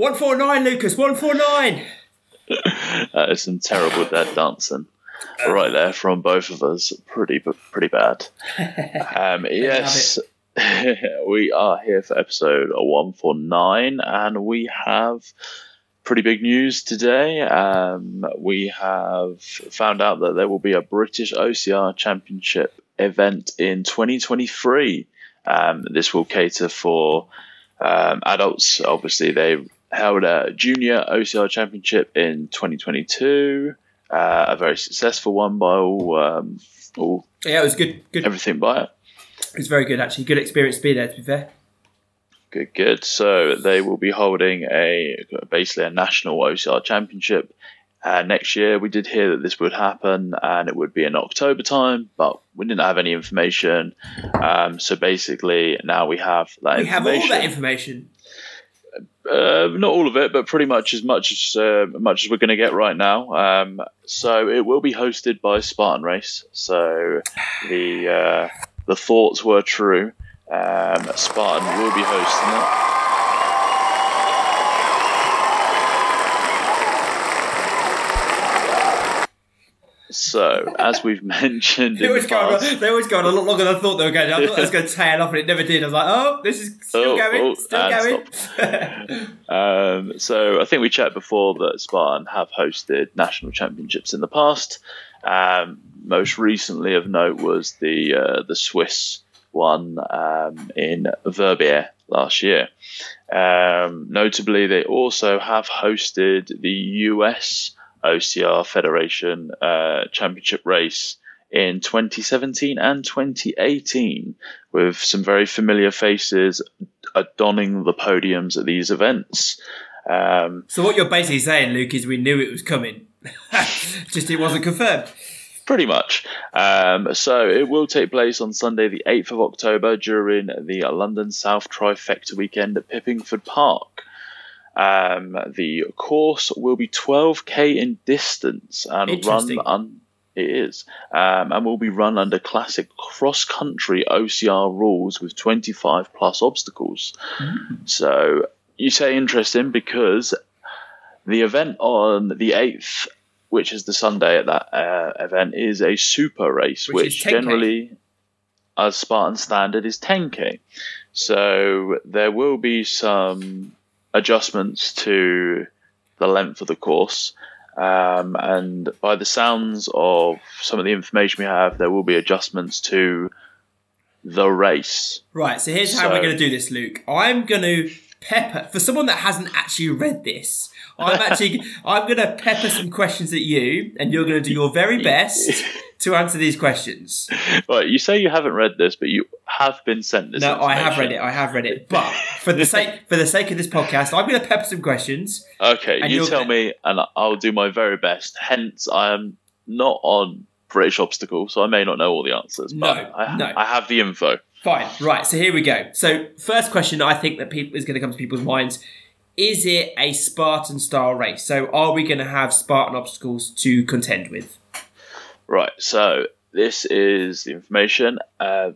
149, Lucas, One four nine. that is some terrible dead dancing right there from both of us. Pretty, pretty bad. Um, yes, we are here for episode 149, and we have pretty big news today. Um, we have found out that there will be a British OCR Championship event in 2023. Um, this will cater for um, adults. Obviously, they held a junior OCR championship in 2022, uh, a very successful one by all, um, all. Yeah, it was good. Good. Everything by it. It was very good, actually. Good experience to be there. To be fair. Good, good. So they will be holding a basically a national OCR championship uh, next year. We did hear that this would happen and it would be in October time, but we didn't have any information. Um, so basically, now we have that. We have all that information. Uh, not all of it, but pretty much as much as uh, much as we're going to get right now. Um, so it will be hosted by Spartan Race. So the uh, the thoughts were true. Um, Spartan will be hosting it. So, as we've mentioned, they always, the go on, they always go on a lot longer than I thought they were going. I thought it was going to tail off, and it never did. I was like, "Oh, this is still Oh, going, oh, still going." Um, so I think we chatted before that Spartan have hosted national championships in the past. Um, most recently of note was the uh, the Swiss one um, in Verbier last year. Um, notably, they also have hosted the US OCR Federation uh, Championship race in 2017 and 2018, with some very familiar faces adorning the podiums at these events. Um, so what you're basically saying, Luke, is we knew it was coming, just it wasn't confirmed. Pretty much. Um, so it will take place on Sunday, the 8th of October, during the London South Trifecta weekend at Pippingford Park. Um, the course will be 12k in distance and run un- it is um, and will be run under classic cross country OCR rules with 25 plus obstacles. So you say interesting because the event on the 8th, which is the Sunday at that uh, event, is a super race, Which which, generally, as Spartan standard, is 10k. So there will be some adjustments to the length of the course. Um, and by the sounds of some of the information we have, there will be adjustments to the race. Right, so here's how So- we're going to do this, Luke. I'm going to pepper for someone that hasn't actually read this. I'm actually I'm going to pepper some questions at you, and you're going to do your very best to answer these questions. Right, you say you haven't read this, but you have been sent this. No, I have read it. I have read it. But for the sake for the sake of this podcast, I'm going to pepper some questions. Okay, you tell gonna- me, and I'll do my very best. Hence, I am not on British Obstacle, so I may not know all the answers. No, but I, no. I have the info. Fine. Right. So here we go. So first question I think that people is going to come to people's minds: Is it a Spartan style race? So are we going to have Spartan obstacles to contend with? Right, so this is the information. Uh,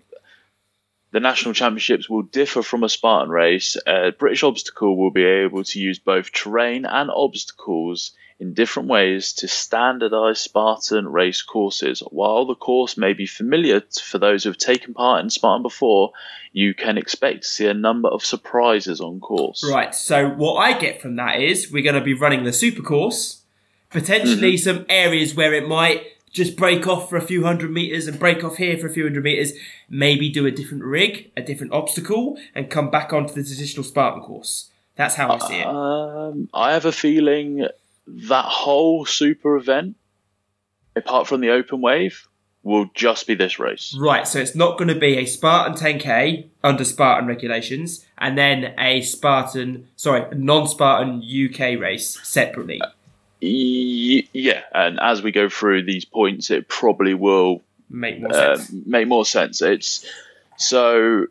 the national championships will differ from a Spartan race. Uh, British Obstacle will be able to use both terrain and obstacles in different ways to standardise Spartan race courses. While the course may be familiar for those who have taken part in Spartan before, you can expect to see a number of surprises on course. Right. So what I get from that is we're going to be running the super course, potentially some areas where it might just break off for a few hundred meters and break off here for a few hundred meters. Maybe do a different rig, a different obstacle, and come back onto the traditional Spartan course. That's how I see it. Um, I have a feeling that whole super event, apart from the open wave, will just be this race. Right, so it's not going to be a Spartan 10k under Spartan regulations, and then a Spartan, sorry, a non-Spartan UK race separately. Y- yeah, and as we go through these points, it probably will Make more uh, sense. make more sense. It's so.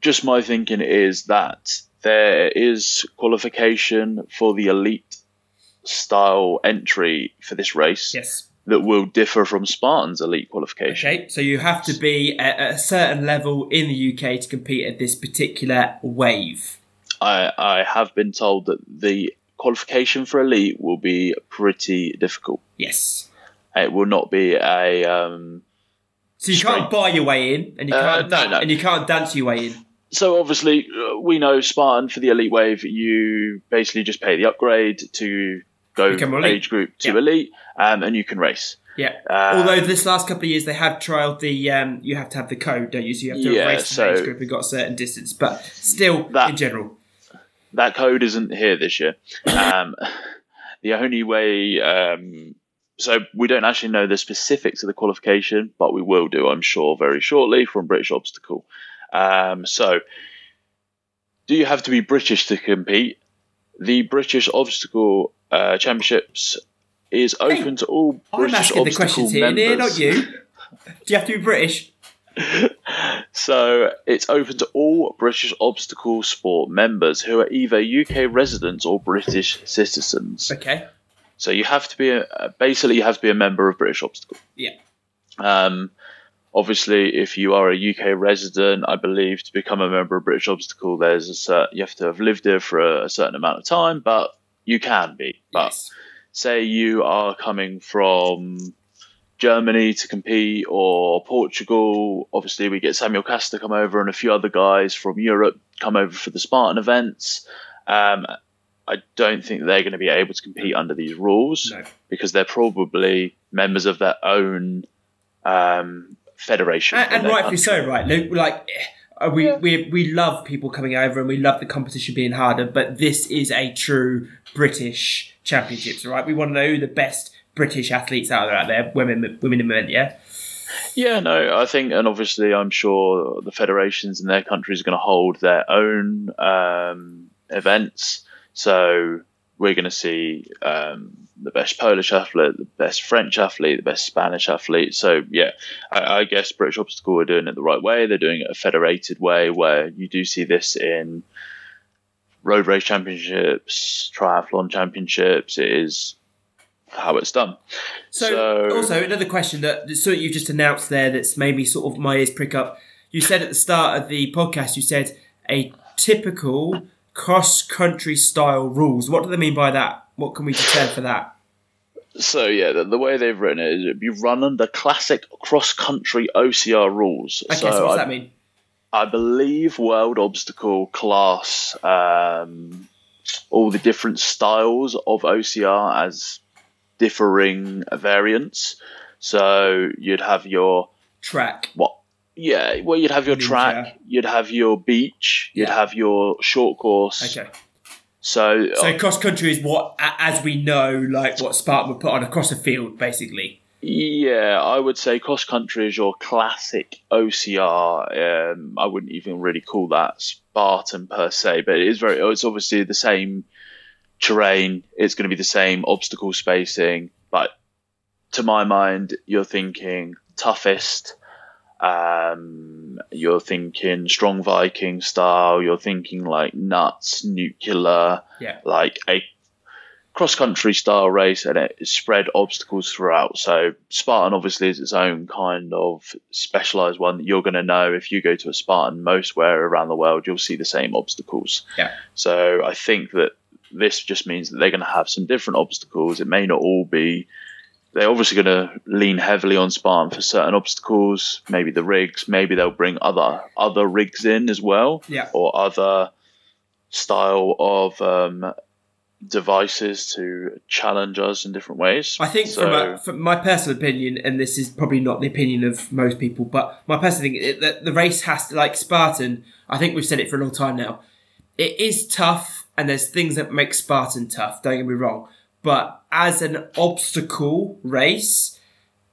Just my thinking is that there is qualification for the elite style entry for this race Yes. that will differ from Spartan's elite qualification. Okay, so you have to be at a certain level in the UK to compete at this particular wave. I I have been told that the qualification for elite will be pretty difficult. Yes. It will not be a. Um, So you Straight- can't buy your way in, and you Uh, can't no, no. and you can't dance your way in. so obviously, uh, we know Spartan for the elite wave. You basically just pay the upgrade to go age group to Yeah. elite, um, and you can race. Yeah. Uh, Although this last couple of years they have trialed the um, you have to have the code, don't you? So you have to Yeah, race the so- age group and got a certain distance, but still That- in general. That code isn't here this year. Um, the only way, um, so we don't actually know the specifics of the qualification, but we will do, I'm sure, very shortly from British Obstacle. Um, so, do you have to be British to compete? The British Obstacle uh, Championships is open to all I'm British asking the Obstacle questions here, members. Near, not you. Do you have to be British? So it's open to all British obstacle sport members who are either UK residents or British citizens. Okay. So you have to be a, basically you have to be a member of British Obstacle. Yeah. Um, obviously, if you are a UK resident, I believe to become a member of British Obstacle, there's a cer you have to have lived there for a, a certain amount of time, but you can be. But Yes. say you are coming from Germany to compete or Portugal. Obviously, we get Samuel Castor come over and a few other guys from Europe come over for the Spartan events. Um, I don't think they're going to be able to compete under these rules No. because they're probably members of their own um, federation. And, and rightfully country. so, right? Luke, Like uh, we, we we love people coming over and we love the competition being harder, but this is a true British championships, right? We want to know who the best British athletes are out there, women women in men, yeah. Yeah, no, I think, and obviously, I'm sure the federations in their countries are going to hold their own um, events. So we're going to see um, the best Polish athlete, the best French athlete, the best Spanish athlete. So yeah, I, I guess British Obstacle are doing it the right way. They're doing it a federated way, where you do see this in road race championships, triathlon championships. It is how it's done. So, So- also another question that so you've just announced there that's made me sort of my ears prick up. You said at the start of the podcast, you said a typical cross country style rules. What do they mean by that? What can we determine for that? So yeah, the, the way they've written it is be run under classic cross-country OCR rules. Okay, so so, what does I, that mean? I believe World Obstacle class um, all the different styles of OCR as differing variants. So you'd have your Track. what? Yeah, well, you'd have your Ninja. track, you'd have your beach, you'd Yeah. have your short course. Okay. So, So cross country is what, as we know, like what Spartan would put on across a field, basically. Yeah, I would say cross country is your classic OCR. Um, I wouldn't even really call that Spartan per se, but it is very. It's obviously the same terrain. It's going to be the same obstacle spacing, but to my mind, you're thinking toughest. Um, you're thinking strong Viking style. You're thinking like nuts, nuclear Yeah. like a cross country style race and it spread obstacles throughout. So Spartan obviously is its own kind of specialized one that you're going to know if you go to a Spartan most where around the world you'll see the same obstacles. Yeah. So I think that this just means that they're going to have some different obstacles. It may not all be they're obviously going to lean heavily on Spartan for certain obstacles, maybe the rigs, maybe they'll bring other other rigs in as well Yeah. or other style of um, devices to challenge us in different ways. I think so. from, a, from my personal opinion, and this is probably not the opinion of most people, but my personal thing is that the race has to, like Spartan, I think we've said it for a long time now, it is tough, and there's things that make Spartan tough, don't get me wrong. But as an obstacle race,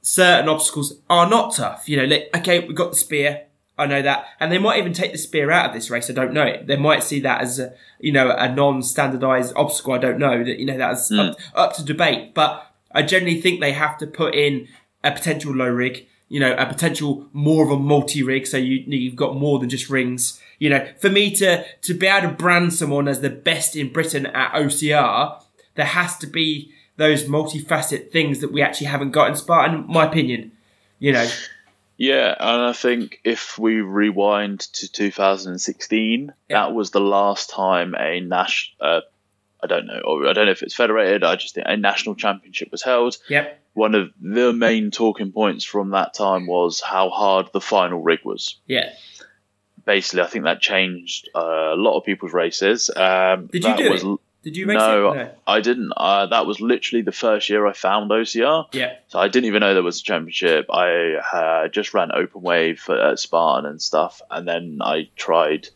certain obstacles are not tough. You know, like, okay, we've got the spear. I know that. And they might even take the spear out of this race. I don't know it. They might see that as a, you know, a non-standardized obstacle. I don't know that, you know, that's up, hmm. up to debate. But I generally think they have to put in a potential low rig, you know, a potential more of a multi-rig. So you, you've got more than just rings. You know, for me to, to be able to brand someone as the best in Britain at OCR, there has to be those multifaceted things that we actually haven't got in Spartan, in my opinion. You know, Yeah, and I think if we rewind to 2016, Yeah. that was the last time a national. Uh, I don't know. Or I don't know if it's federated. I just think a national championship was held. Yep. One of the main talking points from that time was how hard the final rig was. Yeah. Basically, I think that changed uh, a lot of people's races. Um, Did you do was, it? Did you race No, it? No. I didn't. Uh, that was literally the first year I found OCR. Yeah. So I didn't even know there was a championship. I uh, just ran open wave at Spartan and stuff, and then I tried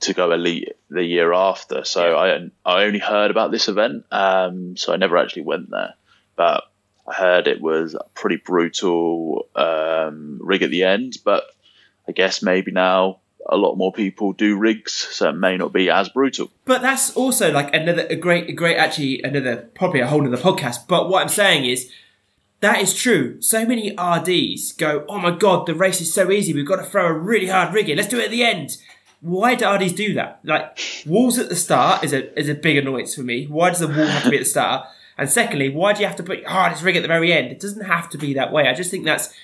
to go elite the year after. So I I only heard about this event, um, so I never actually went there. But I heard it was a pretty brutal um, rig at the end. But I guess maybe now a lot more people do rigs, so it may not be as brutal. But that's also like another a great, a great actually another probably a whole other podcast. But what I'm saying is that is true. So many RDs go, oh my god, the race is so easy. We've got to throw a really hard rig in. Let's do it at the end. Why do RDs do that? Like walls at the start is a is a big annoyance for me. Why does the wall have to be at the start? And secondly, why do you have to put your hardest rig at the very end? It doesn't have to be that way. I just think that's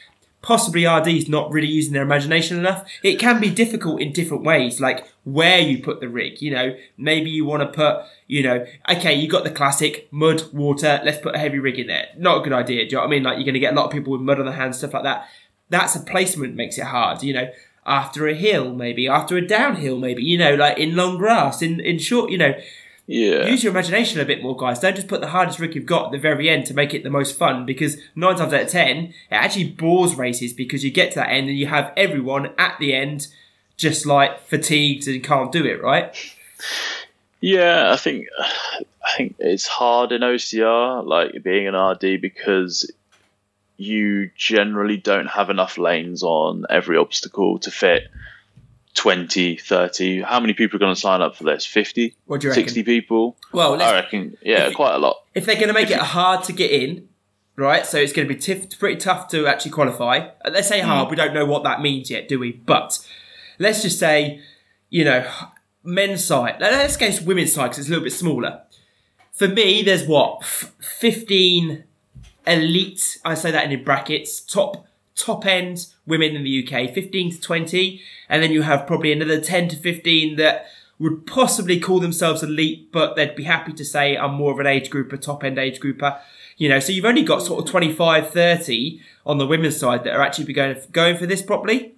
possibly RDs not really using their imagination enough. It can be difficult in different ways, like where you put the rig. You know, maybe you want to put, you know, okay, you got the classic mud, water, let's put a heavy rig in there. Not a good idea. Do you know what I mean? Like you're going to get a lot of people with mud on their hands, stuff like that. That's a placement makes it hard. You know, after a hill, maybe after a downhill, maybe you know, like in long grass, in in short, you know, Yeah. use your imagination a bit more, guys. Don't just put the hardest rig you've got at the very end to make it the most fun because nine times out of ten, it actually bores races because you get to that end and you have everyone at the end just like fatigued and can't do it, right? Yeah, I think I think it's hard in OCR, like being an RD, because you generally don't have enough lanes on every obstacle to fit 20, 30. How many people are going to sign up for this? 50? What do you reckon? 60 people? Well, I reckon, yeah, if quite a lot. if they're going to make it hard to get in, right? So it's going to be tif- pretty tough to actually qualify. Uh, Let's say hard. We don't know what that means yet, do we? But let's just say, you know, men's side. Let's go to women's side because it's a little bit smaller. For me, there's what f- fifteen elite. I say that in brackets. Top top end women in the UK, fifteen to twenty, and then you have probably another ten to fifteen that would possibly call themselves elite, but they'd be happy to say I'm more of an age grouper, top end age grouper. You know, so you've only got sort of 25, 30 on the women's side that are actually be going going for this properly.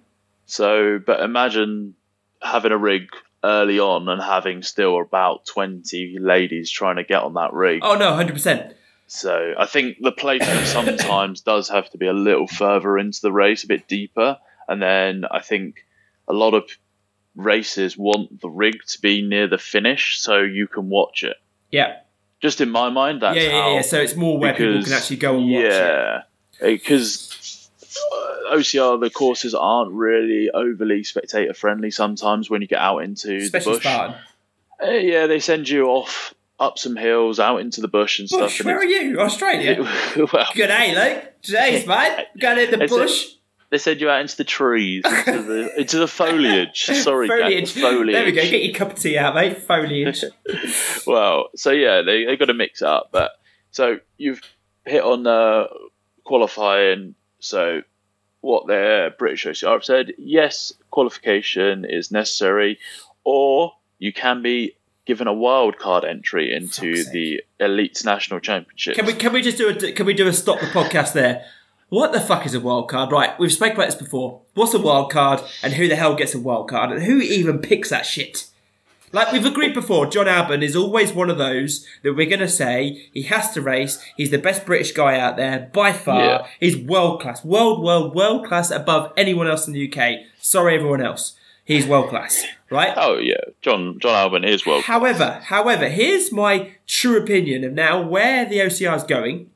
So, but imagine having a rig early on and having still about 20 ladies trying to get on that rig. Oh no, hundred percent. So I think the placement sometimes does have to be a little further into the race, a bit deeper. And then I think a lot of races want the rig to be near the finish so you can watch it. Yeah, Just in my mind, that's yeah, yeah, how. yeah. So it's more where people can actually go and watch it. yeah, because OCR the courses aren't really overly spectator friendly. Sometimes when you get out into Especially the bush, Spartan. Uh, yeah, they send you off up some hills, out into the bush and Bush, stuff. where are you? Australia. it- well, Good day, Luke. Jeez, mate. Going in the bush. They send you out into the trees, into the into the foliage. Sorry, foliage. foliage. There we go. Get your cup of tea out, mate. Foliage. well, so yeah, they they got to mix up. But so you've hit on uh, qualifying. So what their British OCR have said: yes, qualification is necessary, or you can be given a wild card entry into the Elite National Championship. Can we can we just do a can we do a stop the podcast there? What the fuck is a wild card? Right, we've spoke about this before. What's a wild card, and who the hell gets a wild card, and who even picks that shit? Like we've agreed before, Jon Albon is always one of those that we're going to say he has to race. He's the best British guy out there by far. Yeah. He's world class, world, world, world class above anyone else in the UK. Sorry, everyone else. He's world class, right? Oh yeah, John Jon Albon is well. However, however, here's my true opinion of now where the OCR is going.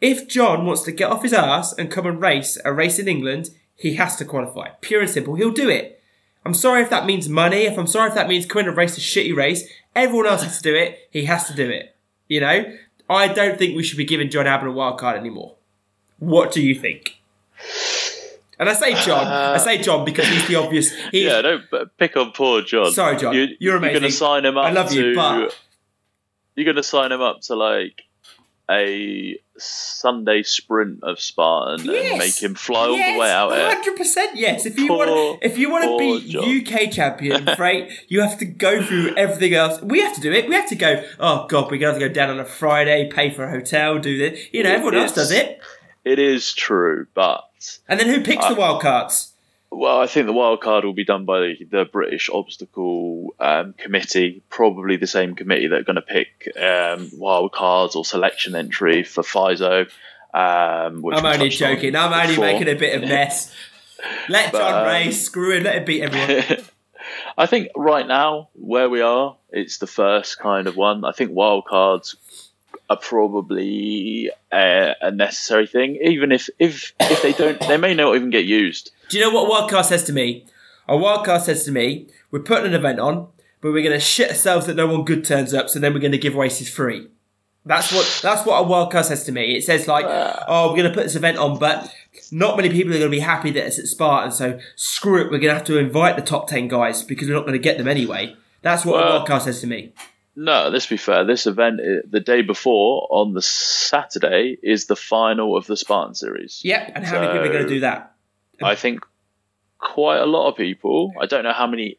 If John wants to get off his ass and come and race a race in England, he has to qualify. Pure and simple. He'll do it. I'm sorry if that means money. If I'm sorry if that means coming and race a shitty race. Everyone else has to do it. He has to do it. You know? I don't think we should be giving Jon Albon a wild card anymore. What do you think? And I say John. I uh-huh. say John because he's the obvious. He's, Yeah, don't pick on poor John. Sorry, John. You, You're You're going to sign him up. I love you, to, but- you're going to sign him up to like a Sunday sprint of Spartan and make him fly all the way out. Hundred percent, yes. If you Poor- want, to, if you want to be John. UK champion, right, you have to go through everything else. We have to do it. We have to go. Oh God, we're gonna have to go down on a Friday, pay for a hotel, do this. You know, everyone else does it. It is true, but And then who picks the I- wild cards? well, I think the wild card will be done by the, the British Obstacle um, Committee, probably the same committee that are going to pick um, wild cards or selection entry for FISO. Um, which I'm only touched on joking. I'm only before. making a bit of mess. Let But, John um, race. Screw him. Let him beat everyone. I think right now where we are, it's the first kind of one. I think wild cards are probably a, a necessary thing, even if if if they don't, they may not even get used. Do you know what Wildcard says to me? A Wildcard says to me, we're putting an event on, but we're going to shit ourselves that no one good turns up, so then we're going to give away races free. That's what that's what a Wildcard says to me. It says like, ah. oh, we're going to put this event on, but not many people are going to be happy that it's at Spartan, so screw it, we're going to have to invite the top 10 guys because we're not going to get them anyway. That's what Well- a Wildcard says to me. No, let's be fair. This event, the day before on the Saturday, is the final of the Spartan series. Yep, and how many people are going to do that? I think quite a lot of people. I don't know how many.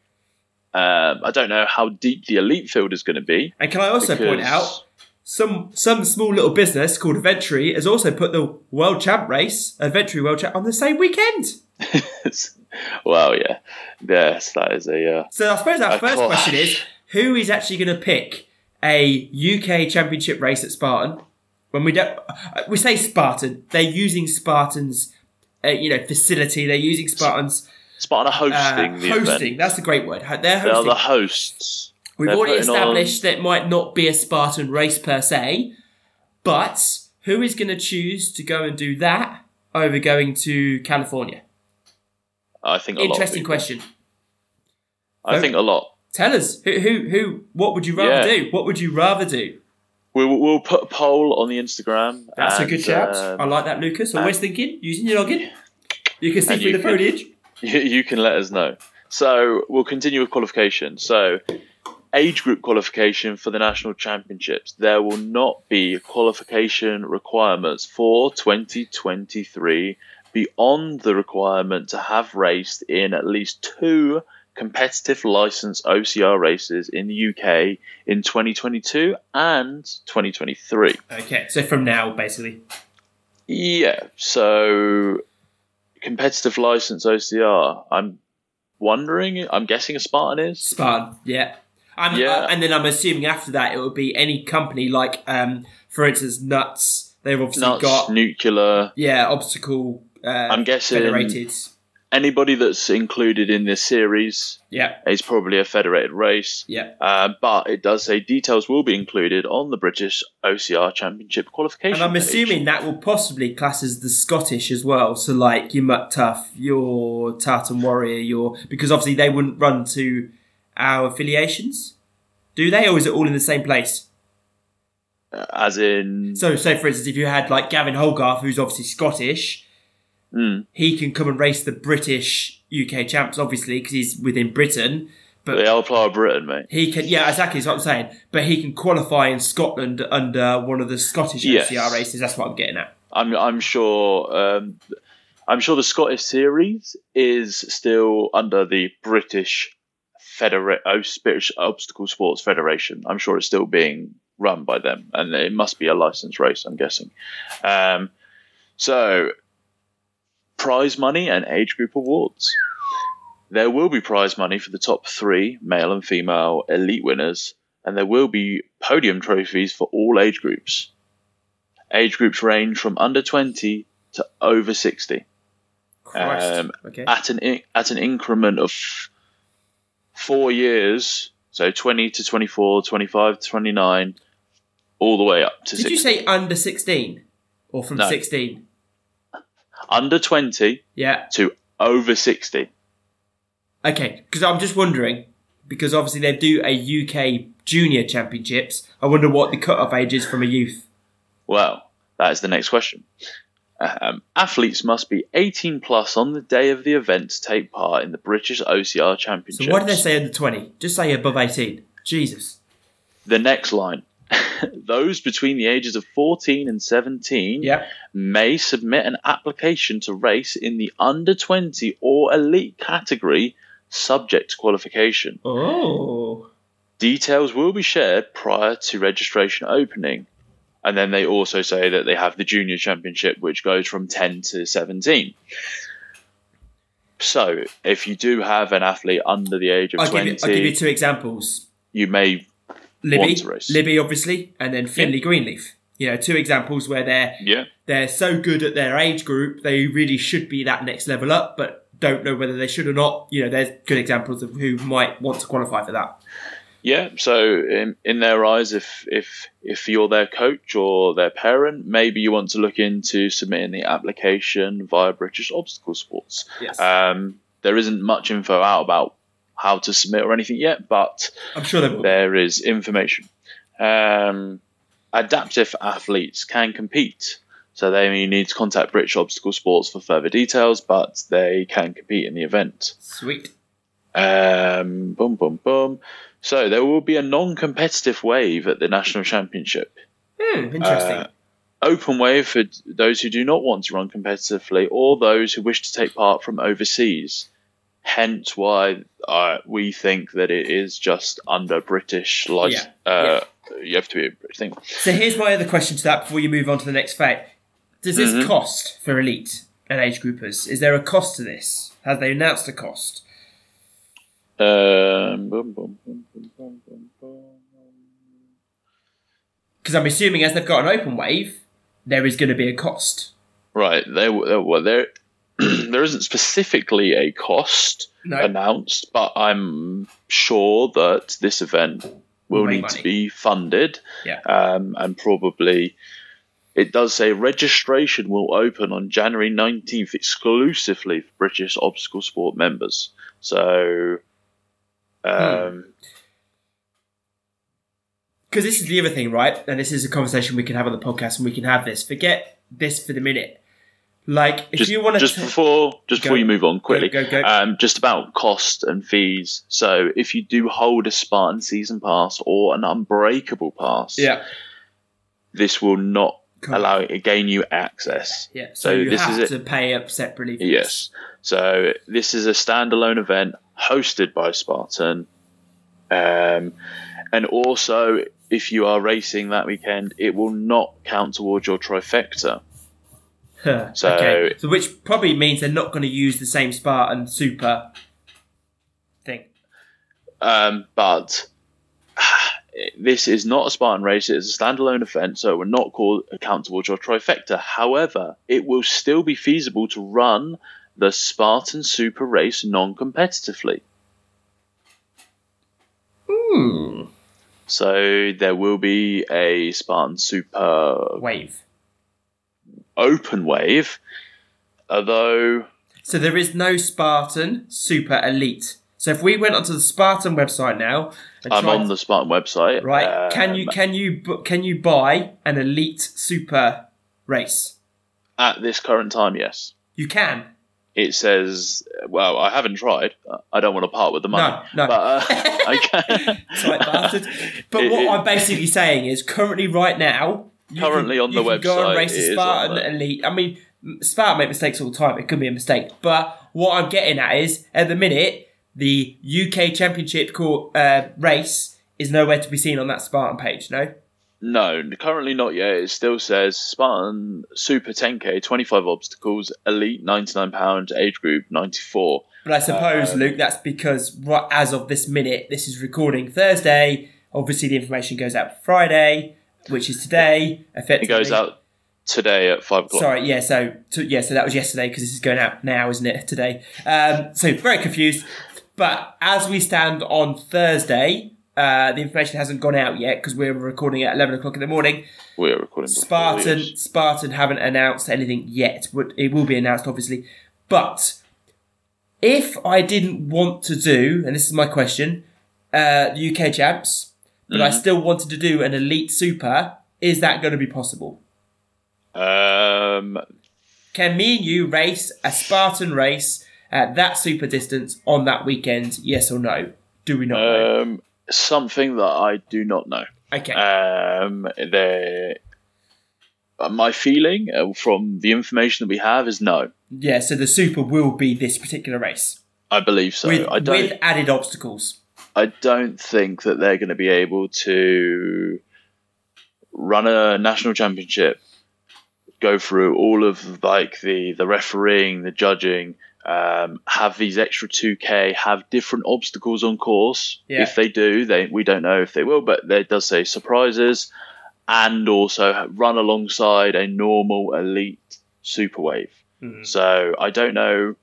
Um, I don't know how deep the elite field is going to be. And can I also point out, some some small little business called Adventury has also put the World Champ race, Adventury World Champ, on the same weekend. well, yeah, yes, that is a. Uh, So I suppose our first question is, who is actually going to pick a UK Championship race at Spartan? When we don't, uh, we say Spartan, they're using Spartans, uh, you know, facility. They're using Spartans Spartan are uh, hosting the event. hosting. That's the great word. They're hosting. They are the hosts. We've They're already putting on- established that it might not be a Spartan race per se, but who is going to choose to go and do that over going to California? I think a lot. of Interesting question. I think a lot. Tell us who, who, who. What would you rather Yeah. do? What would you rather do? We'll, we'll put a poll on the Instagram. That's a good shout. um, I like that, Lucas. Always thinking, using your login. You can see through the footage. you, you can let us know. So we'll continue with qualification. So age group qualification for the national championships. There will not be qualification requirements for 2023 beyond the requirement to have raced in at least two competitive license OCR races in the UK in 2022 and 2023. Okay, so from now, basically. Yeah, so competitive license OCR. I'm wondering. I'm guessing a Spartan is. Spartan, yeah. I'm, Yeah. uh, and then I'm assuming after that it would be any company like, um, for instance, Nuts. They've obviously Nuts, got nuclear. yeah, obstacle. Uh, I'm guessing- federated. Anybody that's included in this series Yeah, is probably a federated race. yeah. Uh, but it does say details will be included on the British OCR Championship qualification. And I'm page. assuming that will possibly class as the Scottish as well. So like your Muck Tough, your Tartan Warrior, your because obviously they wouldn't run to our affiliations, do they? Or is it all in the same place? as in, So say for instance, if you had like Gavin Holgarth, who's obviously Scottish, mm, he can come and race the British UK champs, obviously because he's within Britain. But the Alplar Britain, mate. he can, yeah, exactly. That's what I'm saying. But he can qualify in Scotland under one of the Scottish Yes. OCR races. That's what I'm getting at. I'm I'm sure um, I'm sure the Scottish series is still under the British Federa- oh, British Obstacle Sports Federation. I'm sure it's still being run by them, and it must be a licensed race. I'm guessing. Um, so, prize money and age group awards. There will be prize money for the top three male and female elite winners, and there will be podium trophies for all age groups. Age groups range from under 20 to over 60 Um, okay. at an in- at an increment of four years, so 20 to 24, 25 to 29, all the way up to Did 60. you say under 16? Or from No. 16? Under 20 Yeah. to over 60? Okay, because I'm just wondering, because obviously they do a UK junior championships. I wonder what the cut-off age is from a youth. Well, that is the next question. Um, athletes must be 18 plus on the day of the event to take part in the British OCR Championship. So why did they say under 20? Just say above 18. Jesus. The next line those between the ages of 14 and 17 Yep. may submit an application to race in the under 20 or elite category subject to qualification. Oh. Details will be shared prior to registration opening. And then they also say that they have the junior championship, which goes from 10 to 17. So, if you do have an athlete under the age of I'll 20, give, you, I'll give you two examples. you may Libby. Libby, obviously, and then Finley Greenleaf. You know, two examples where they're yeah they're so good at their age group, they really should be that next level up, but don't know whether they should or not. You know, there's good examples of who might want to qualify for that. Yeah, so in, in their eyes, if if if you're their coach or their parent, maybe you want to look into submitting the application via British Obstacle Sports. Yes. Um, there isn't much info out about how to submit or anything yet, but I'm sure they will. there is information. Um, adaptive athletes can compete, so they may need to contact British Obstacle Sports for further details, but they can compete in the event. Sweet. Um, boom, boom, boom. So there will be a non-competitive wave at the national championship. Hmm, interesting. Uh, Open wave for those who do not want to run competitively or those who wish to take part from overseas. Hence, why uh, we think that it is just under British license. Yeah, Uh, You have to be a British thing. so here's my other question to that before you move on to the next fact. Does this Mhm. cost for elite and age groupers? Is there a cost to this? Have they announced a cost? Um, boom, boom, boom. Because I'm assuming as they've got an open wave, there is going to be a cost. Right, there, well, there, there isn't specifically a cost. No. announced, but I'm sure that this event will need money. to be funded. Yeah. Um, and probably it does say registration will open on January 19th exclusively for British Obstacle Sport members. So, um, Because this is the other thing, right? And this is a conversation we can have on the podcast, and we can have this. Forget this for the minute. Like, if just, you want to, just before just Go. before you move on quickly, go, go. Um, just about cost and fees. So, if you do hold a Spartan season pass or an Unbreakable pass, yeah, this will not Cool. allow gain you access. yeah. So, So you this have is to pay up separately. For Yes. So this is a standalone event hosted by Spartan. Um, and also, if you are racing that weekend, it will not count towards your trifecta. Huh, So- okay. So, which probably means they're not going to use the same Spartan Super thing. Um, but this is not a Spartan race; it is a standalone event, so it will not call count towards your trifecta. However, it will still be feasible to run the Spartan Super race non-competitively. Hmm. So there will be a Spartan Super Wave. Open wave, although So there is no Spartan Super Elite. So if we went onto the Spartan website now, and I'm on the Spartan website. right, can you um, can you can you buy an Elite Super race? at this current time? Yes, You can. it says. Well, I haven't tried. I don't want to part with the money. No, no. But uh, I can. Slight bastard. But It- what it- I'm basically saying is, currently, right now, you Currently can, on the you can go and race a Spartan. Elite. I mean, Spartan make mistakes all the time. It could be a mistake, but what I'm getting at is, at the minute, the UK Championship court, uh, race is nowhere to be seen on that Spartan page. No. No, currently not yet. It still says Spartan Super 10K, 25 obstacles, Elite 99 pound, age group 94. But I suppose, Um, Luke, that's because right as of this minute, this is recording Thursday. Obviously, the information goes out Friday, which is today. It goes out today at five o'clock. Sorry, yeah. So, to, yeah. So that was yesterday because this is going out now, isn't it? Today. Um, so very confused. But as we stand on Thursday, uh, the information hasn't gone out yet because we're recording at eleven o'clock in the morning. We're recording. Spartan this. Spartan haven't announced anything yet. But It will be announced, obviously. But if I didn't want to do, and this is my question, uh, the UK champs, but I still wanted to do an elite super, is that going to be possible? Um, Can me and you race a Spartan race at that super distance on that weekend? Yes or no? Do we not know? um, something that I do not know. Okay. Um, they my feeling uh, from the information that we have is no. Yeah, so the Super will be this particular race. I believe so. With, with added obstacles. I don't think that they're going to be able to run a national championship, go through all of like the the refereeing, the judging, um, have these extra two k, have different obstacles on course. Yeah. If they do, they we don't know if they will, but there does say surprises, and also run alongside a normal elite super wave. Mhm. So I don't know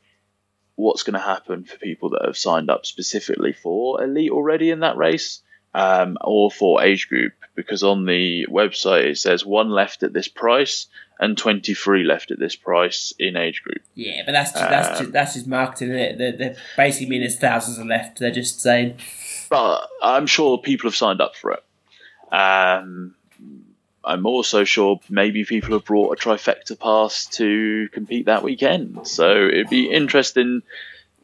what's going to happen for people that have signed up specifically for elite already in that race um, or for age group because on the website it says one left at this price and 23 left at this price in age group Yeah, but that's just, that's Um, just, that's just marketing, it? They're, they're basically mean there's thousands are left. They're just saying, but i'm sure people have signed up for it um, i'm also sure maybe people have brought a trifecta pass to compete that weekend so it'd be interesting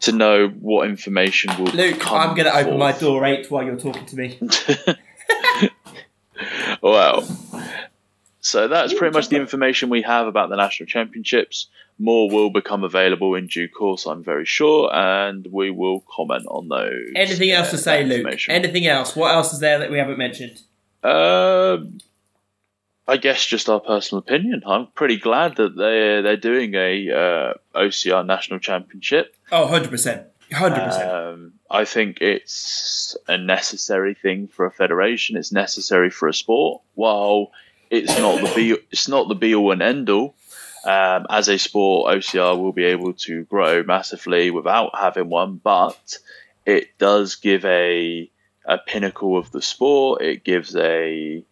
to know what information will Luke, I'm going to open my door eight while you're talking to me. Well, so that's pretty much the information we have about the national championships. More will become available in due course, I'm very sure, and we will comment on those. Anything else uh, to say, Luke? Anything else? What else is there that we haven't mentioned? Um, I guess just our personal opinion. I'm pretty glad that they they're doing a uh, OCR national championship. Oh, 100%. 100%. Um, I think it's a necessary thing for a federation. It's necessary for a sport. While it's not the be, it's not the be all and end all. Um, as a sport, OCR will be able to grow massively without having one, but it does give a a pinnacle of the sport. It gives a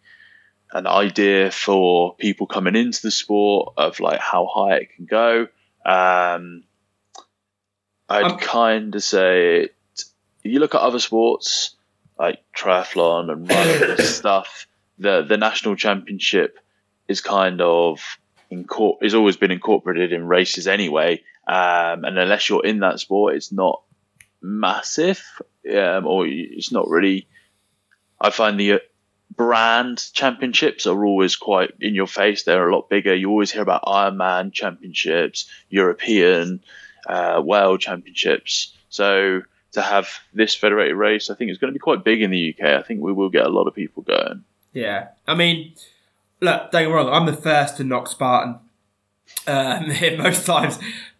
an idea for people coming into the sport of like how high it can go. Um, I'd Um, kind of say it, you look at other sports like triathlon and running and stuff. The the national championship is kind of incor- is always been incorporated in races anyway. Um, and unless you're in that sport, it's not massive, um, or it's not really. I find the brand championships are always quite in your face. They're a lot bigger. You always hear about Ironman championships, European, uh, world championships. So to have this federated race, I think it's going to be quite big in the UK. I think we will get a lot of people going. Yeah, I mean, look, don't get me wrong. I'm the first to knock Spartan um, most times,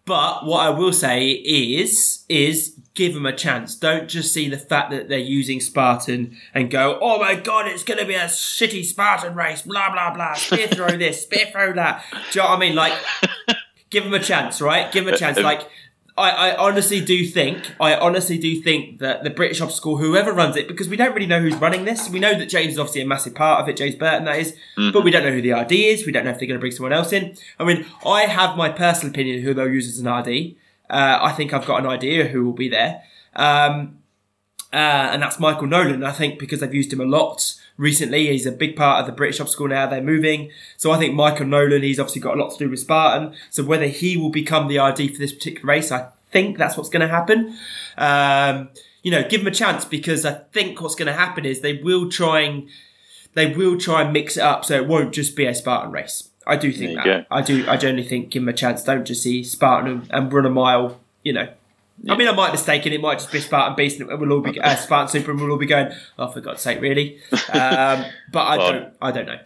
but what I will say is, is give them a chance. Don't just see the fact that they're using Spartan and go, "Oh my god, it's going to be a shitty Spartan race." Blah blah blah. Spear throw this, spear throw that. Do you know what I mean? Like, give them a chance, right? Give them a chance. Uh, uh, like. I, I honestly do think, I honestly do think that the British obstacle, whoever runs it, because we don't really know who's running this. We know that James is obviously a massive part of it, James Burton, that is, but we don't know who the RD is. We don't know if they're going to bring someone else in. I mean, I have my personal opinion who they'll use as an RD. Uh, I think I've got an idea who will be there. Um, uh, and that's Michael Nolan. I think because they've used him a lot recently, he's a big part of the British obstacle now. They're moving, so I think Michael Nolan. He's obviously got a lot to do with Spartan. So whether he will become the RD for this particular race, I think that's what's going to happen. Um, you know, give him a chance because I think what's going to happen is they will try and they will try and mix it up so it won't just be a Spartan race. I do think that. I do. I generally think give him a chance. Don't just see Spartan and, and run a mile. You know. I mean, I might be mistaken. It might just be Spartan Beast, and we'll all be uh, Spartan Super, and we'll all be going. Oh, for God's sake, really? Um, but I Well, don't. I don't know.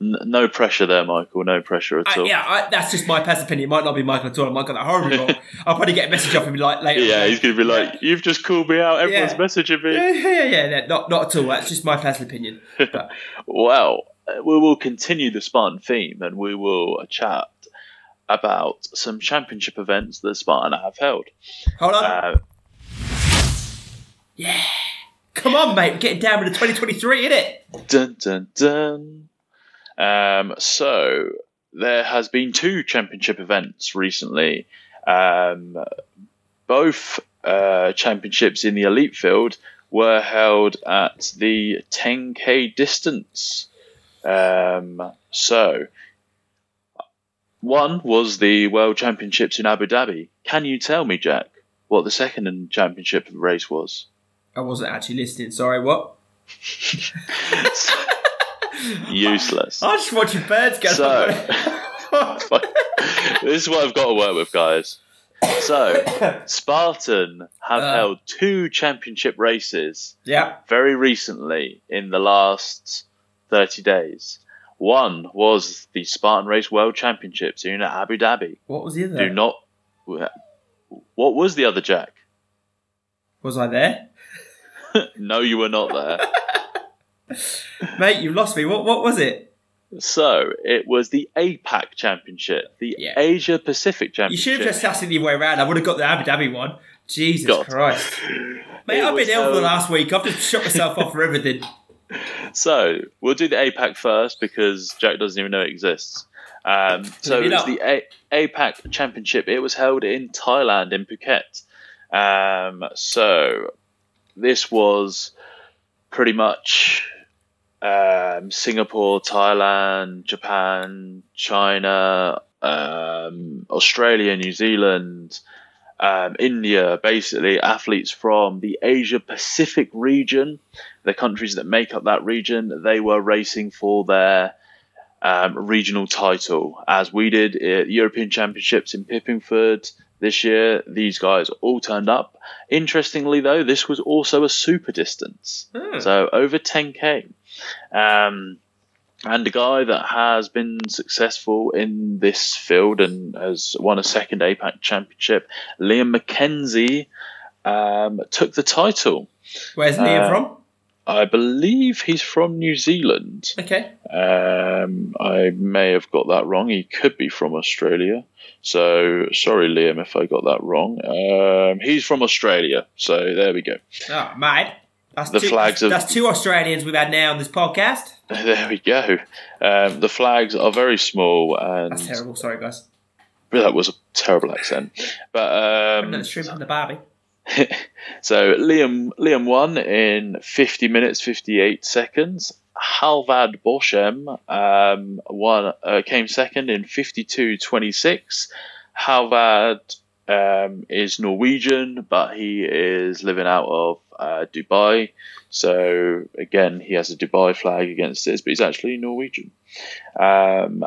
N- no pressure there, Michael. No pressure at I, all. Uh, yeah, I, that's just my personal opinion. It might not be Michael at all. I might get that horribly wrong. I'll probably get a message off him like later. Yeah, he's going to be like, "You've just called me out. Everyone's Yeah. messaging me." Yeah, yeah, yeah, yeah, not not at all. That's just my personal opinion. But, Well, uh, we will continue the Spartan theme and we will chat about some championship events that Spartan have held. hold on. Uh, yeah. Come on, mate. We're getting down to 2023, isn't it? dun dun dun. Um, so there has been two championship events recently. Um, both uh, championships in the elite field were held at the 10k distance. Um, so one was the World Championships in Abu Dhabi. Can you tell me, Jack, what the second championship race was? I wasn't actually listening. Sorry, what? Useless. I just watching birds get So, this is what I've got to work with, guys. So, Spartan have Uh. held two championship races yeah. very recently in the last 30 days. One was the Spartan Race World Championships in Abu Dhabi. What was the other? Do not. What was the other Jack? Was I there? No, you were not there. Mate, you lost me. What what was it? So it was the APAC Championship, the Yeah. Asia Pacific Championship. You should have just asked it the way around. I would have got the Abu Dhabi one. Jesus God. Christ. Mate, It I've been ill for the last week. I've just shut myself off for everything. So we'll do the APAC first because Jack doesn't even know it exists. Um, so it was the A- APAC Championship. It was held in Thailand, in Phuket. Um, so this was pretty much um, Singapore, Thailand, Japan, China, um, Australia, New Zealand, um, India, basically athletes from the Asia Pacific region, the countries that make up that region, they were racing for their um, regional title, as we did at European Championships in Pippingford this year. These guys all turned up. Interestingly, though, this was also a super distance, Hmm. so over 10k. Um, and a guy that has been successful in this field and has won a second APAC championship, Liam McKenzie, um, took the title. Where's Liam Uh, from? I believe he's from New Zealand. Okay. Um, I may have got that wrong. He could be from Australia. So sorry, Liam, if I got that wrong. Um, he's from Australia. So there we go. Oh, mate. That's The two, flags of- That's two Australians we've had now on this podcast. There we go. Um, the flags are very small, and That's terrible. Sorry, guys. that was a terrible accent. But um, Another shrimp and the Barbie. so Liam Liam won in 50 minutes 58 seconds. Halvad Boshem um, won uh, came second in 52.26. Halvad um, is Norwegian, but he is living out of uh, Dubai. So again, he has a Dubai flag against this, but he's actually Norwegian. Um,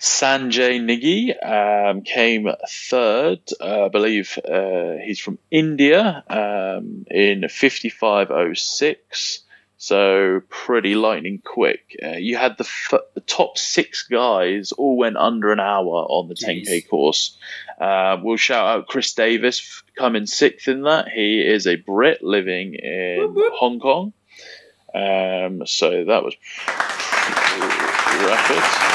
Sanjay Nigi um, came third. Uh, I believe uh, he's from India um, in 55.06. So pretty lightning quick. Uh, you had the, f- the top six guys all went under an hour on the 10k course. Uh, we'll shout out Chris Davis f- coming sixth in that. He is a Brit living in Whoop, whoop. Hong Kong. Um, so that was rapid.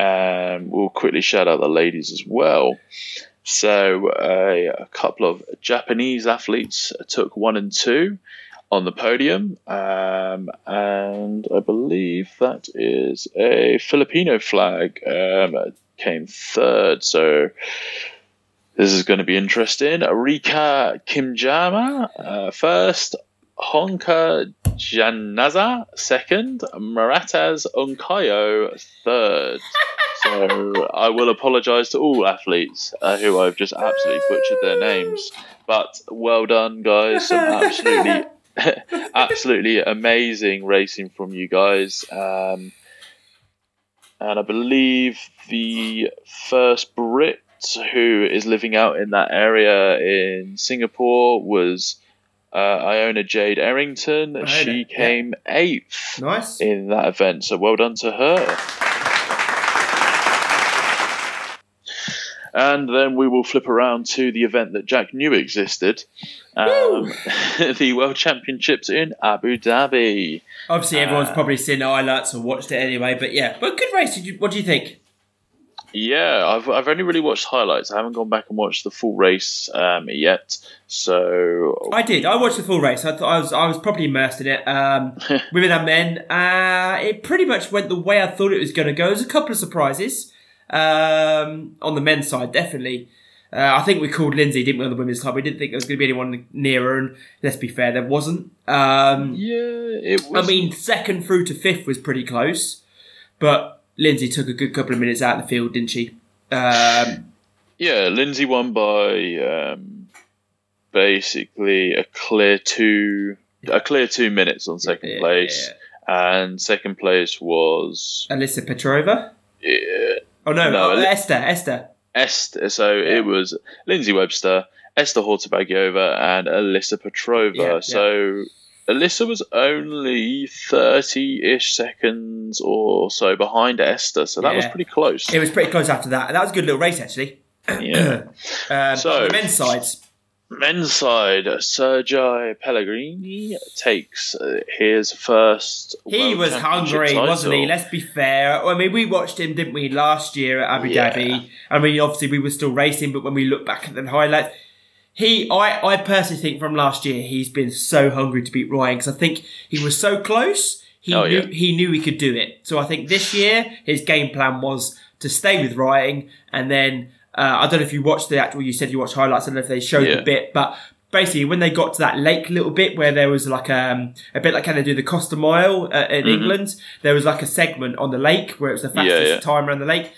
Um, we'll quickly shout out the ladies as well. So, uh, a couple of Japanese athletes took one and two on the podium, um, and I believe that is a Filipino flag um, came third. So, this is going to be interesting. Rika Kimjama uh, first, Honka Janaza second, Maratas Unkayo third. So I will apologise to all athletes uh, who I've just absolutely butchered their names. But well done, guys! Some absolutely, absolutely amazing racing from you guys. Um, and I believe the first Brit who is living out in that area in Singapore was uh, Iona Jade Errington. Iona, she yeah. came eighth Nice. in that event, so well done to her. And then we will flip around to the event that Jack knew existed um, the World Championships in Abu Dhabi. Obviously, everyone's Uh, probably seen the highlights or watched it anyway. But yeah, but good race. Did you, what do you think? Yeah, I've, I've only really watched highlights. I haven't gone back and watched the full race um, yet. So, I did. I watched the full race. I, th- I was I was probably immersed in it. Um, women and men. Uh, it pretty much went the way I thought it was going to go. There's a couple of surprises um, on the men's side, definitely. Uh, I think we called Lindsay, didn't we, on the women's side? We didn't think there was going to be anyone nearer, and let's be fair, there wasn't. Um, yeah, it was. I mean, second through to fifth was pretty close, but Lindsay took a good couple of minutes out of the field, didn't she? Um, Yeah, Lindsay won by um, basically a clear two, a clear two minutes on second yeah, place. and second place was Alyssa Petrova. uh, Oh no, No, oh, Esther. Esther. Esther. So it was Lindsay Webster, Esther Hortabagiova, and Alyssa Petrova. Yeah, yeah. So Alyssa was only thirty-ish seconds or so behind Esther, so that was pretty close. It was pretty close after that. That was a good little race actually. yeah. Um, So- the men's sides, Men's side, Sergei Pellegrini takes uh, his first. he World was hungry, wasn't he? Let's be fair. I mean, we watched him, didn't we, last year at Abu Yeah. Dhabi? I mean, obviously we were still racing, but when we look back at the highlights, he, I, I personally think from last year he's been so hungry to beat Ryan because I think he was so close. He Oh, knew yeah. he knew he could do it. So I think this year his game plan was to stay with Ryan, and then uh, I don't know if you watched the actual. You said you watched highlights. I don't know if they showed Yeah. the bit, but basically when they got to that lake little bit where there was like um, a bit like how they do the Costa Mile uh, in England, there was like a segment on the lake where it was the fastest Mm-hmm. yeah. time around the lake.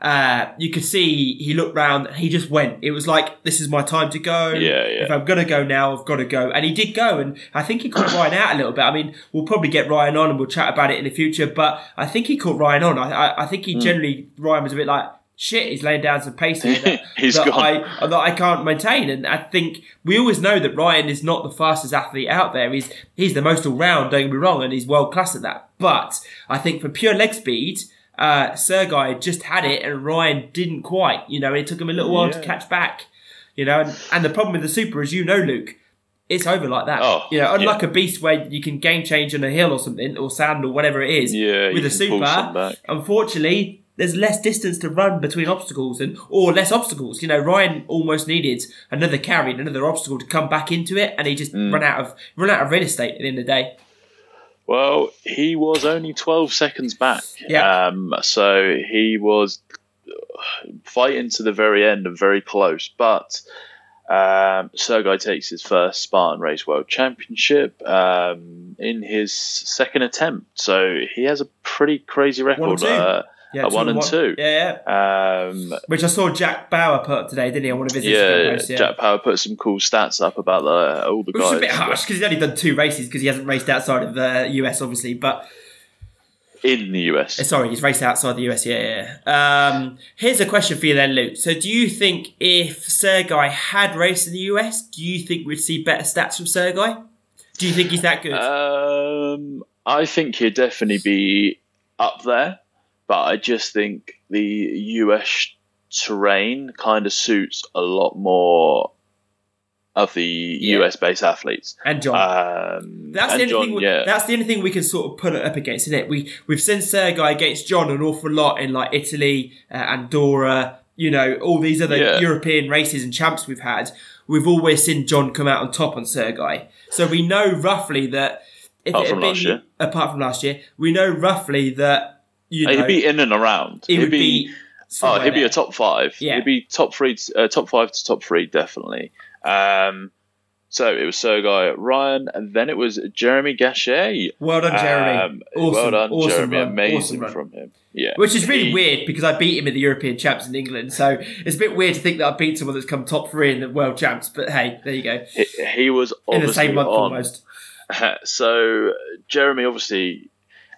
Uh, you could see he looked round. He just went. It was like this is my time to go. Yeah, yeah. If I'm gonna go now, I've got to go. And he did go, and I think he caught Ryan out a little bit. I mean, we'll probably get Ryan on, and we'll chat about it in the future. But I think he caught Ryan on. I, I, I think he generally Ryan was a bit like shit. He's laying down some pace that, He's that gone. I that I can't maintain. And I think we always know that Ryan is not the fastest athlete out there. He's he's the most all round. Don't get me wrong, and he's world class at that. But I think for pure leg speed. Uh, Sergei just had it and Ryan didn't quite, you know, it took him a little while to catch back, you know, and, and the problem with the super, as you know, Luke, it's over like that. Oh, you know, unlike yeah. a beast where you can game change on a hill or something, or sand or whatever it is. Yeah, with a can pull some super, unfortunately, there's less distance to run between obstacles and or less obstacles. You know, Ryan almost needed another carry, and another obstacle to come back into it, and he just Mm. run out of run out of real estate at the end of the day. Well, he was only 12 seconds back. Yeah. Um, so he was fighting to the very end and very close. But um, Sergei takes his first Spartan Race World Championship um, in his second attempt. So he has a pretty crazy record. Uh, Yeah, one and two. Yeah, yeah. um, Which I saw Jack Bauer put up today, didn't he? On one of his yeah. Yeah. Jack Power put some cool stats up about the, all the Which is guys. a bit harsh because he's only done two races because he hasn't raced outside of the US, obviously. But in the US. Uh, Sorry, he's raced outside the US. Yeah, yeah. yeah. Um, here's a question for you then, Luke. So, do you think if Sergei had raced in the US, do you think we'd see better stats from Sergei? Do you think he's that good? Um, I think he'd definitely be up there, but I just think the US terrain kind of suits a lot more of the Yeah. US based athletes. and Jon. Um, that's and the only Jon, thing. We, yeah. That's the only thing we can sort of put it up against, isn't it? We we've seen Sergei against Jon an awful lot in like Italy, uh, Andorra. You know, all these other Yeah. European races and champs we've had. We've always seen Jon come out on top on Sergei. So we know roughly that. If Apart it had from been, last year. apart from last year, we know roughly that you know he'd be in and around. he he'd would be. Oh, he'd be a top five. Yeah. He'd be top three, uh, top five to top three, definitely. Um, so it was Sergei Ryan, and then it was Jeremy Gachet. Well done, Jeremy. Um, awesome, well done, awesome Jeremy. run, Amazing awesome from him. Yeah, Which is really He- weird because I beat him in the European champs in England, so it's a bit weird to think that I beat someone that's come top three in the world champs. But hey, there you go. He, he was In the same month on. almost. so Jeremy obviously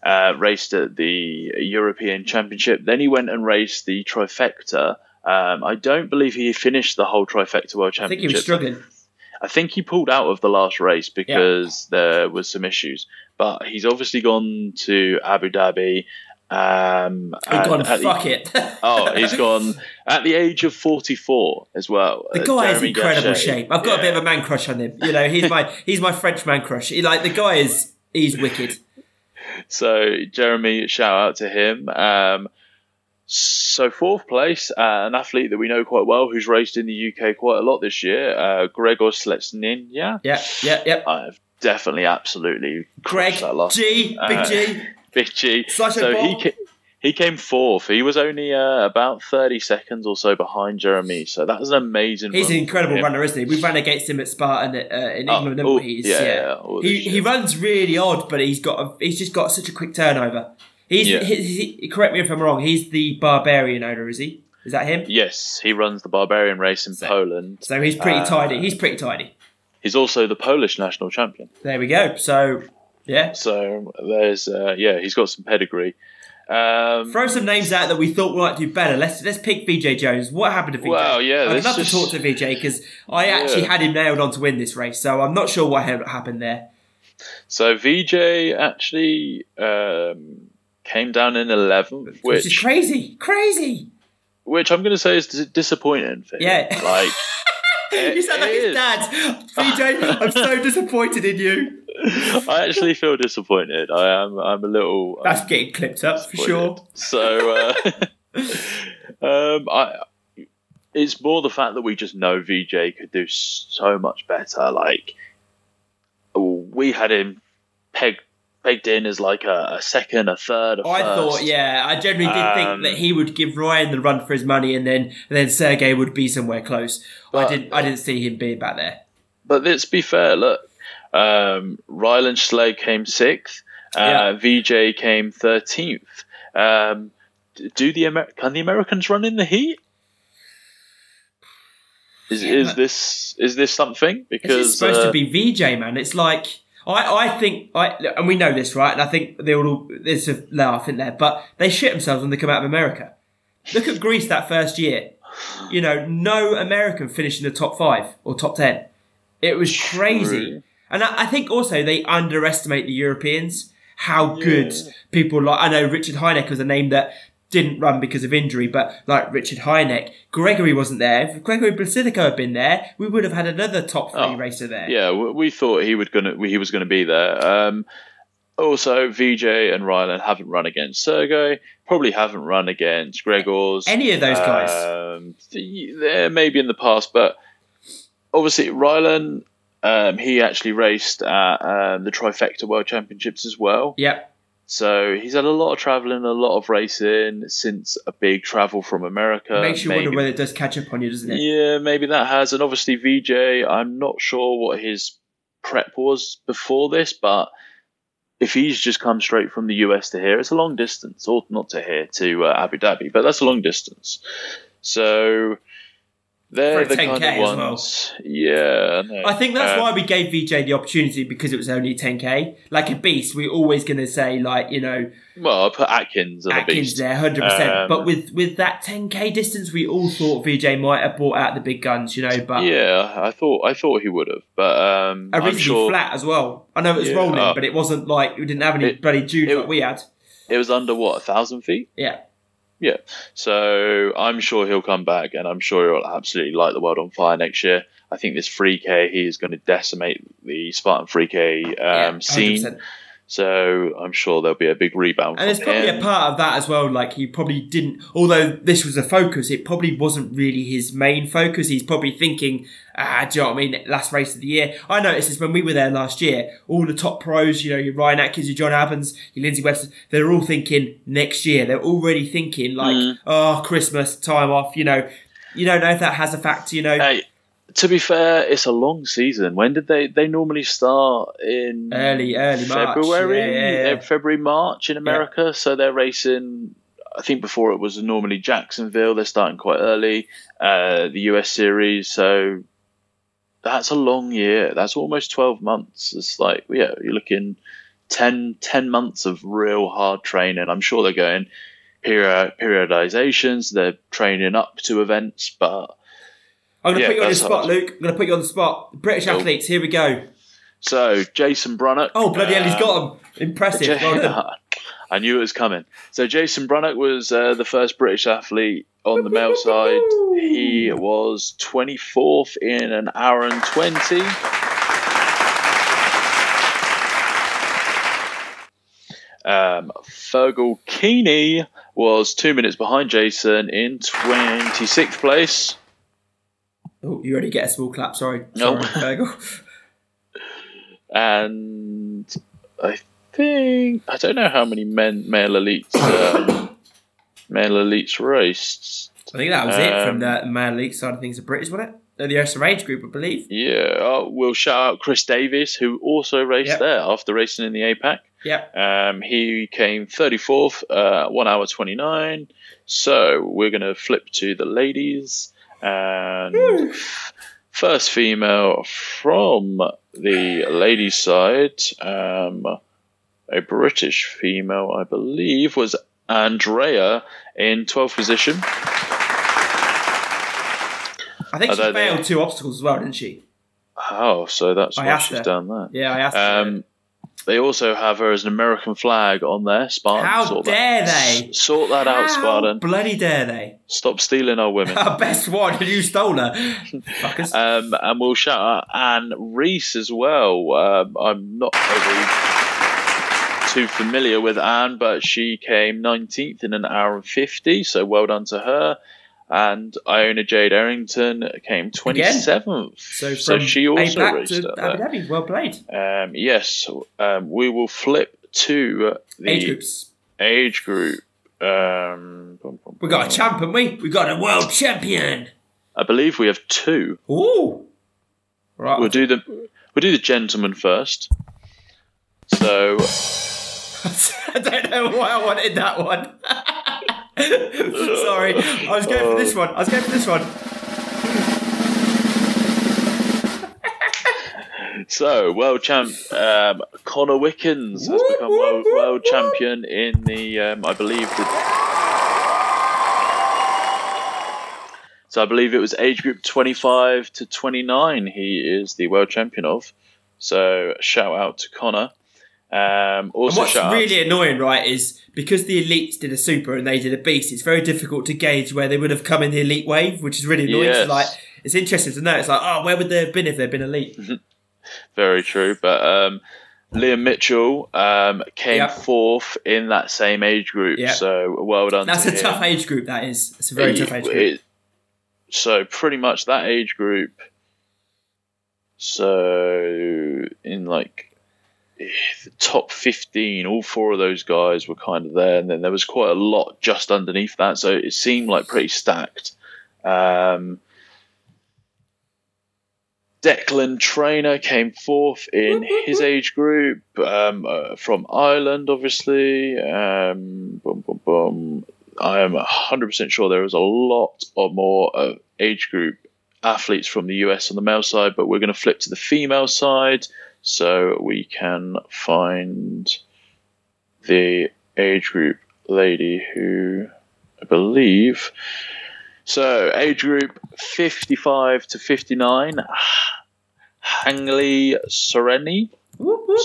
uh, raced at the European Championship. Then he went and raced the trifecta. Um, I don't believe he finished the whole trifecta world championship. I think he was struggling. I think he pulled out of the last race because there was some issues. But he's obviously gone to Abu Dhabi. Um, He and gone, at the- fuck it. oh, he's gone at the age of 44 as well. The uh, guy is incredible Gachet. shape. I've got a bit of a man crush on him. You know, he's my he's my French man crush. He, like the guy is he's wicked. So Jeremy, shout out to him. Um, so fourth place, uh, an athlete that we know quite well, who's raced in the UK quite a lot this year, uh, Gregor Sletsnin. Yeah, Yeah, yeah, yeah. I've definitely, absolutely Greg that G, Big Uh, G. Big G. Slash so he ca- he came fourth. He was only uh, about thirty seconds or so behind Jeremy. So that was an amazing. He's an incredible runner, isn't he? We've ran against him at Spartan uh, in Oh, England, oh, we? Yeah, yeah, all He, he runs really odd, but he's got a, he's just got such a quick turnover. He's Yeah. he, he- correct me if I'm wrong. He's the barbarian owner, is he? Is that him? Yes, he runs the Barbarian race in Poland. So he's pretty Uh, tidy. He's pretty tidy. He's also the Polish national champion. There we go. So Yeah. So there's uh, yeah, he's got some pedigree. Um, Throw some names out that we thought might do better. Let's let's pick VJ Jones. What happened to VJ? Well, yeah, I'd love just- to talk to VJ because I actually Yeah. had him nailed on to win this race, so I'm not sure what happened there. so VJ actually um, came down in eleventh, Which, is crazy, crazy. which I'm going to say is disappointing for him. Yeah. like you sound like his is. dad. VJ, I'm so disappointed in you. I actually feel disappointed. I am. I'm a little. That's getting clipped up for sure. So, uh, um, I. It's more the fact that we just know VJ could do so much better. Like, we had him pegged pegged in as like a, a second, a third, a I first. thought, yeah, I generally did Um, think that he would give Ryan the run for his money, and then and then Sergei would be somewhere close. I didn't, I didn't see him being back there. But let's be fair. Look, um, Ryland Schlegg came sixth. Uh, VJ came thirteenth. Um, do the Amer- can the Americans run in the heat? Is Yeah, is this is this something? Because is supposed uh, to be VJ, man. It's like I, I think, I, and we know this, right? And I think they all there's a laugh in there, but they shit themselves when they come out of America. Look at Greece that first year. You know, no American finished in the top five or top ten. It was crazy, True. and I, I think also they underestimate the Europeans. How good people like I know Richard Heineck was a name that didn't run because of injury, but like Richard Heineck, Gregory wasn't there. If Gregory Blasidico had been there, we would have had another top three Oh, racer there. yeah, we thought he would gonna he was gonna be there. Um, also, VJ and Ryland haven't run against Sergei. Probably haven't run against Gregors. Any of those guys. Um, there maybe in the past, but obviously Ryland, um, he actually raced at um, the Trifecta World Championships as well. Yep. So he's had a lot of traveling, a lot of racing since a big travel from America. Makes you Maybe- wonder whether it does catch up on you, doesn't it? yeah, maybe that has. And obviously, VJ, I'm not sure what his prep was before this, but if he's just come straight from the US to here, it's a long distance, or not to here, to uh, Abu Dhabi, but that's a long distance. So they're For the a 10K kind as of well. ones. Yeah, no. I think that's Um, why we gave VJ the opportunity because it was only 10k. Like a beast, we're always going to say like you know Well, I put Atkins on Atkins there, hundred percent. Um, But with with that 10k distance, we all thought VJ might have brought out the big guns, you know. But Yeah, I thought I thought he would have, but um, I'm originally sure flat as well. I know it was Yeah, rolling, uh, but it wasn't like we didn't have any it- bloody it- like we had. it was under what a thousand feet. Yeah, Yeah, so I'm sure he'll come back, and I'm sure he'll absolutely light the world on fire next year. I think this 3K he is going to decimate the Spartan 3K um, yeah, scene. 100%. So I'm sure there'll be a big rebound. And there's from probably him. a part of that as well. Like he probably didn't, although this was a focus, it probably wasn't really his main focus. He's probably thinking, ah, do you know what I mean? Last race of the year. I noticed this when we were there last year. All the top pros, you know, your Ryan Atkins, your John Evans, your Lindsay Webster, they're all thinking next year. They're already thinking like, Mm. oh, Christmas time off. You know, you don't know if that has a factor. You know, Hey, to be fair, it's a long season. When did they? They normally start in Early- early March. February, Yeah, yeah, yeah. February, March in America. So they're racing. I think before it was normally Jacksonville. They're starting quite early. Uh, the US series. So that's a long year. That's almost twelve months. It's like yeah, you're looking 10, 10 months of real hard training. I'm sure they're going period periodizations. They're training up to events, but I'm going to yeah, put you on the spot, hard. Luke. I'm going to put you on the spot. British Cool. athletes, here we go. So Jason Brunnock. Oh, bloody hell, he's um, got him. Impressive. Well. I knew it was coming. So Jason Brunnock was uh, the first British athlete on the male side. He was 24th in an hour and 20. Um, Fergal Keeney was two minutes behind Jason in 26th place. Oh, you already get a small clap. Sorry. Nope. Sorry, and I think I don't know how many men male elites um, male elites raced. I think that was it from Um, the male league side of things. The British, wasn't it? They're the SRH group, I believe. Yeah, oh, we'll shout out Chris Davis, who also raced Yep. there after racing in the APAC. Yep. Um, he came 34th, uh, 1 hour 29. So we're going to flip to the ladies. And first female from the ladies' side um, a British female, I believe, was Andrea in 12th position. I think she Although they- failed two obstacles as well, didn't she? Oh, so that's I why she's her. done that. Yeah, I asked her. Um, they also have her as an American flag on there. Spartan. How sort dare that, they? Sort that out, Spartan. bloody dare they? Stop stealing our women. Our best one, you stole her. Fuckers. Um, and we'll shout out Anne Reese as well. Um, I'm not too familiar with Anne, but she came 19th in an hour and 50, so well done to her. And Iona Jade Errington came 27th, so so, she also APAC reached to Abu. Dhabi. Well played. Um, yes, um, we will flip to the Age groups. age group. Um, We got a champ, haven't we? We got a world champion. I believe we have two. Ooh. Right. We'll do the we'll do the gentleman first. So I don't know why I wanted that one. Sorry, I was going for this one. I was going for this one. so world champ um, Connor Wickens has become world, world champion in the um, I believe the so I believe it was age group 25 to 29 he is the world champion of so shout out to Connor um, And also what's really annoying, right, is because the elites did a super and they did a beast. It's very difficult to gauge where they would have come in the elite wave, which is really annoying. Yes. It's like it's interesting to know. It's like, oh, where would they have been if they'd been elite? Very true. But um, Liam Mitchell um, came Yep. fourth in that same age group. Yep. So well done. That's a him. tough age group. That is. It's a very tough age group. It- so pretty much that age group. So in like the top fifteen, all four of those guys were kind of there, and then there was quite a lot just underneath that. So it seemed like pretty stacked. Um, Declan Trainer came fourth in his age group um, uh, from Ireland, obviously. Um, boom, boom, boom. I am 100% sure there was a lot or more uh, age group athletes from the US on the male side, but we're going to flip to the female side so we can find the age group lady who I believe. So, age group 55 to 59, Hangley Sereni.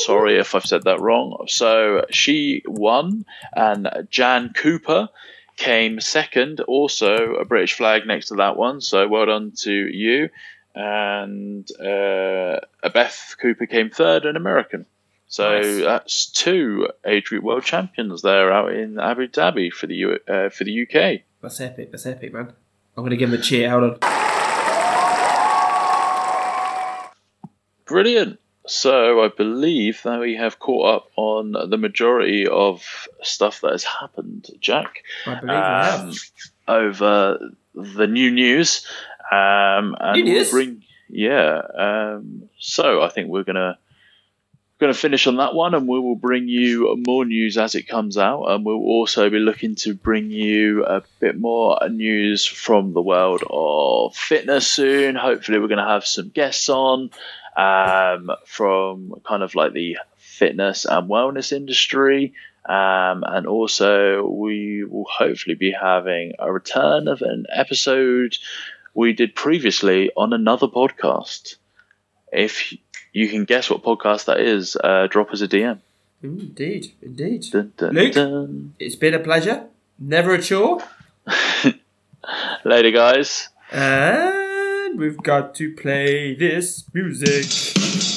Sorry if I've said that wrong. So she won, and Jan Cooper came second. Also a British flag next to that one. So well done to you. And uh, Beth Cooper came third, an American. So Nice. that's two age group world champions there out in Abu Dhabi for the U- uh, for the UK. That's epic. That's epic, man. I'm gonna give him a cheer. Hold on. Brilliant. So I believe that we have caught up on the majority of stuff that has happened, Jack. I believe we um, have. over the new news. Um, and New we'll bring yeah. Um, so I think we're gonna going to finish on that one, and we will bring you more news as it comes out, and we'll also be looking to bring you a bit more news from the world of fitness soon. Hopefully, we're going to have some guests on um, from kind of like the fitness and wellness industry. Um, and also, we will hopefully be having a return of an episode we did previously on another podcast. If you can guess what podcast that is, uh, drop us a DM. Indeed, indeed. Dun, dun, Luke? dun. It's been a pleasure. Never a chore. Later, guys. And we've got to play this music.